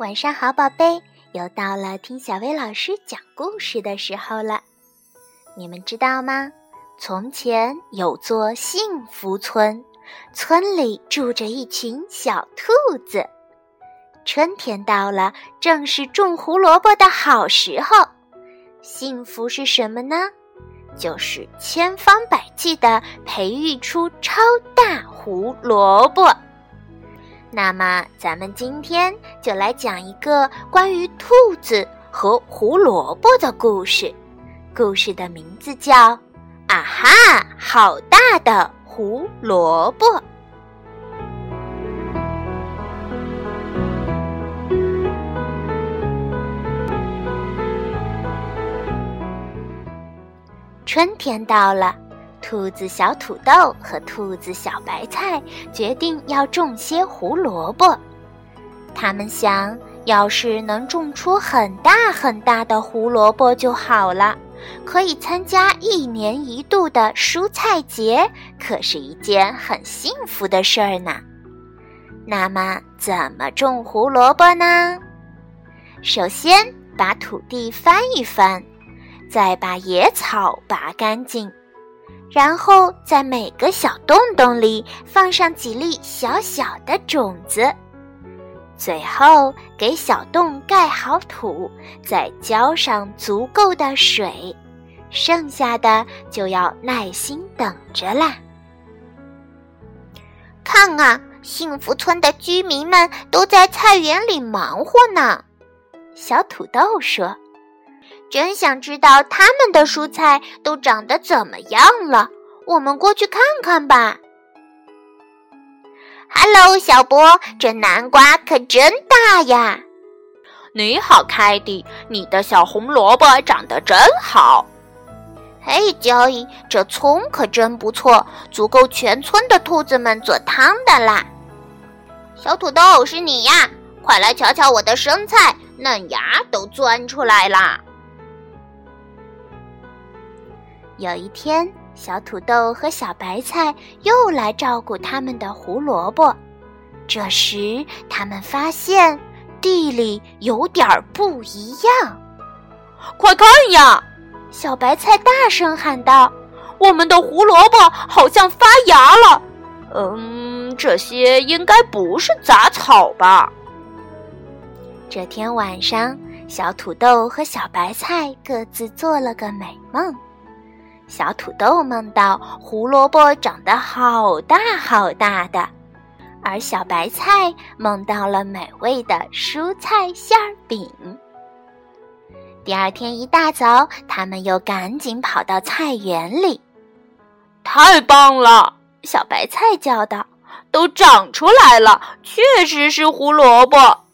晚上好，宝贝，又到了听小薇老师讲故事的时候了。你们知道吗？从前有座幸福村，村里住着一群小兔子。春天到了，正是种胡萝卜的好时候。幸福是什么呢？就是千方百计地培育出超大胡萝卜。那么，咱们今天就来讲一个关于兔子和胡萝卜的故事。故事的名字叫《啊哈，好大的胡萝卜》。春天到了。兔子小土豆和兔子小白菜决定要种些胡萝卜。他们想要是能种出很大很大的胡萝卜就好了，可以参加一年一度的蔬菜节，可是一件很幸福的事儿呢。那么，怎么种胡萝卜呢？首先把土地翻一翻，再把野草拔干净。然后在每个小洞洞里放上几粒小小的种子，最后给小洞盖好土，再浇上足够的水，剩下的就要耐心等着啦。看啊，幸福村的居民们都在菜园里忙活呢。小土豆说。真想知道他们的蔬菜都长得怎么样了，我们过去看看吧。Hello，小波，这南瓜可真大呀！你好，凯蒂，你的小红萝卜长得真好。嘿，交易，这葱可真不错，足够全村的兔子们做汤的啦。小土豆是你呀，快来瞧瞧我的生菜，嫩芽都钻出来啦。有一天，小土豆和小白菜又来照顾他们的胡萝卜。这时，他们发现地里有点不一样。快看呀！小白菜大声喊道：“我们的胡萝卜好像发芽了。”嗯，这些应该不是杂草吧？这天晚上，小土豆和小白菜各自做了个美梦。小土豆梦到胡萝卜长得好大好大的，而小白菜梦到了美味的蔬菜馅儿饼。第二天一大早，他们又赶紧跑到菜园里。太棒了！小白菜叫道：“都长出来了，确实是胡萝卜。”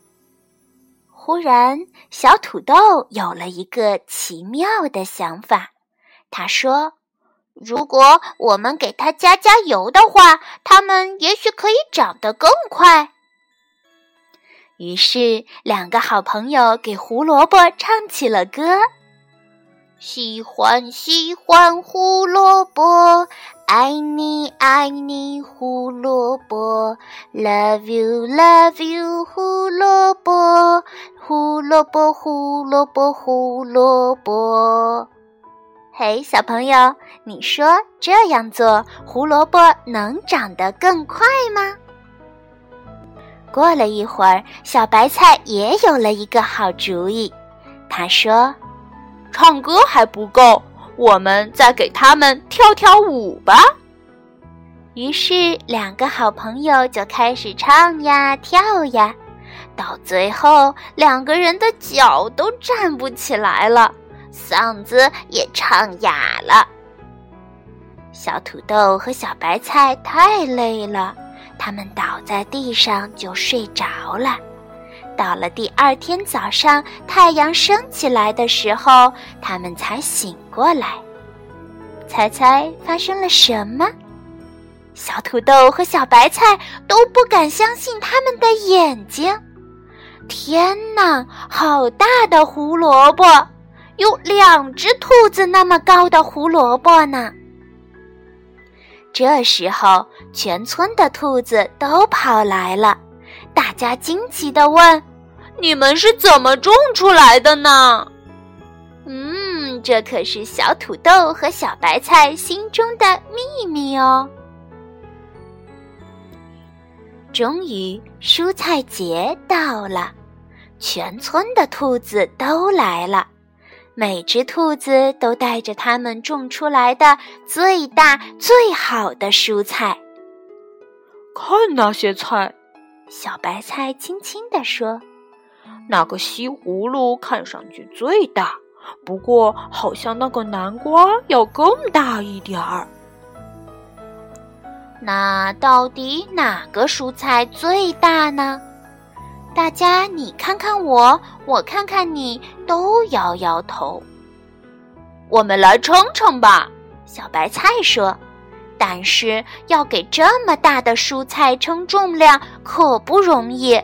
忽然，小土豆有了一个奇妙的想法。他说：“如果我们给它加加油的话，它们也许可以长得更快。”于是，两个好朋友给胡萝卜唱起了歌：“喜欢喜欢胡萝卜，爱你爱你胡萝卜，Love you love you 胡萝卜，胡萝卜胡萝卜胡萝卜。”嘿，小朋友，你说这样做胡萝卜能长得更快吗？过了一会儿，小白菜也有了一个好主意。他说：“唱歌还不够，我们再给他们跳跳舞吧。”于是，两个好朋友就开始唱呀跳呀，到最后，两个人的脚都站不起来了。嗓子也唱哑了。小土豆和小白菜太累了，他们倒在地上就睡着了。到了第二天早上，太阳升起来的时候，他们才醒过来。猜猜发生了什么？小土豆和小白菜都不敢相信他们的眼睛。天哪，好大的胡萝卜！有两只兔子那么高的胡萝卜呢。这时候，全村的兔子都跑来了，大家惊奇地问：“你们是怎么种出来的呢？嗯，这可是小土豆和小白菜心中的秘密哦。终于，蔬菜节到了，全村的兔子都来了。每只兔子都带着它们种出来的最大最好的蔬菜。看那些菜，小白菜轻轻地说：“那个西葫芦看上去最大，不过好像那个南瓜要更大一点儿。那到底哪个蔬菜最大呢？”大家，你看看我，我看看你，都摇摇头。我们来称称吧，小白菜说。但是要给这么大的蔬菜称重量可不容易。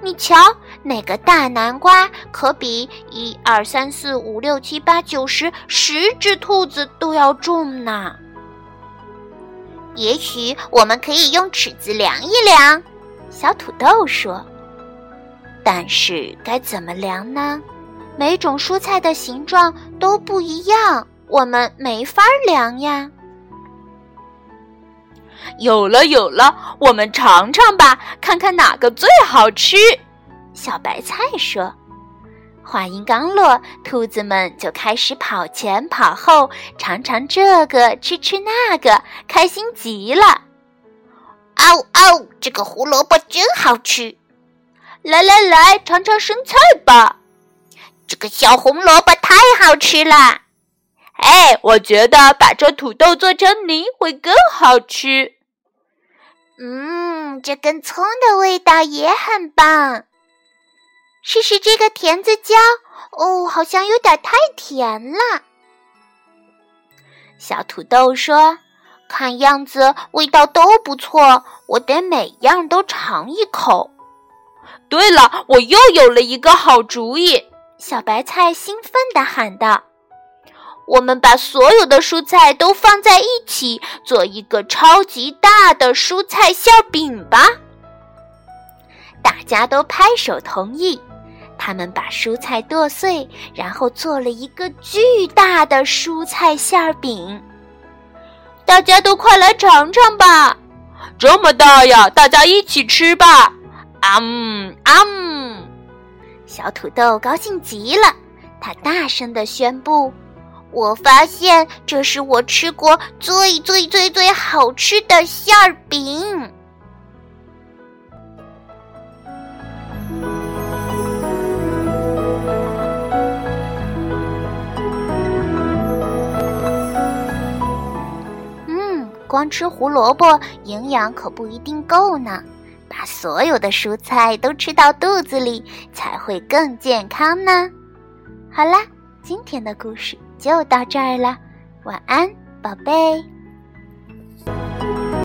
你瞧，那个大南瓜可比一二三四五六七八九十十只兔子都要重呢。也许我们可以用尺子量一量，小土豆说。但是该怎么量呢？每种蔬菜的形状都不一样，我们没法量呀。有了，有了，我们尝尝吧，看看哪个最好吃。小白菜说。话音刚落，兔子们就开始跑前跑后，尝尝这个，吃吃那个，开心极了。嗷嗷，这个胡萝卜真好吃。来来来，尝尝生菜吧！这个小红萝卜太好吃了。哎，我觉得把这土豆做成泥会更好吃。嗯，这根葱的味道也很棒。试试这个甜子椒，哦，好像有点太甜了。小土豆说：“看样子味道都不错，我得每样都尝一口。”对了，我又有了一个好主意！小白菜兴奋地喊道：“我们把所有的蔬菜都放在一起，做一个超级大的蔬菜馅饼吧！”大家都拍手同意。他们把蔬菜剁碎，然后做了一个巨大的蔬菜馅饼。大家都快来尝尝吧！这么大呀，大家一起吃吧！嗯嗯，小土豆高兴极了，他大声的宣布：“我发现这是我吃过最最最最好吃的馅儿饼。”嗯，光吃胡萝卜营养可不一定够呢。把所有的蔬菜都吃到肚子里，才会更健康呢。好啦，今天的故事就到这儿了，晚安，宝贝。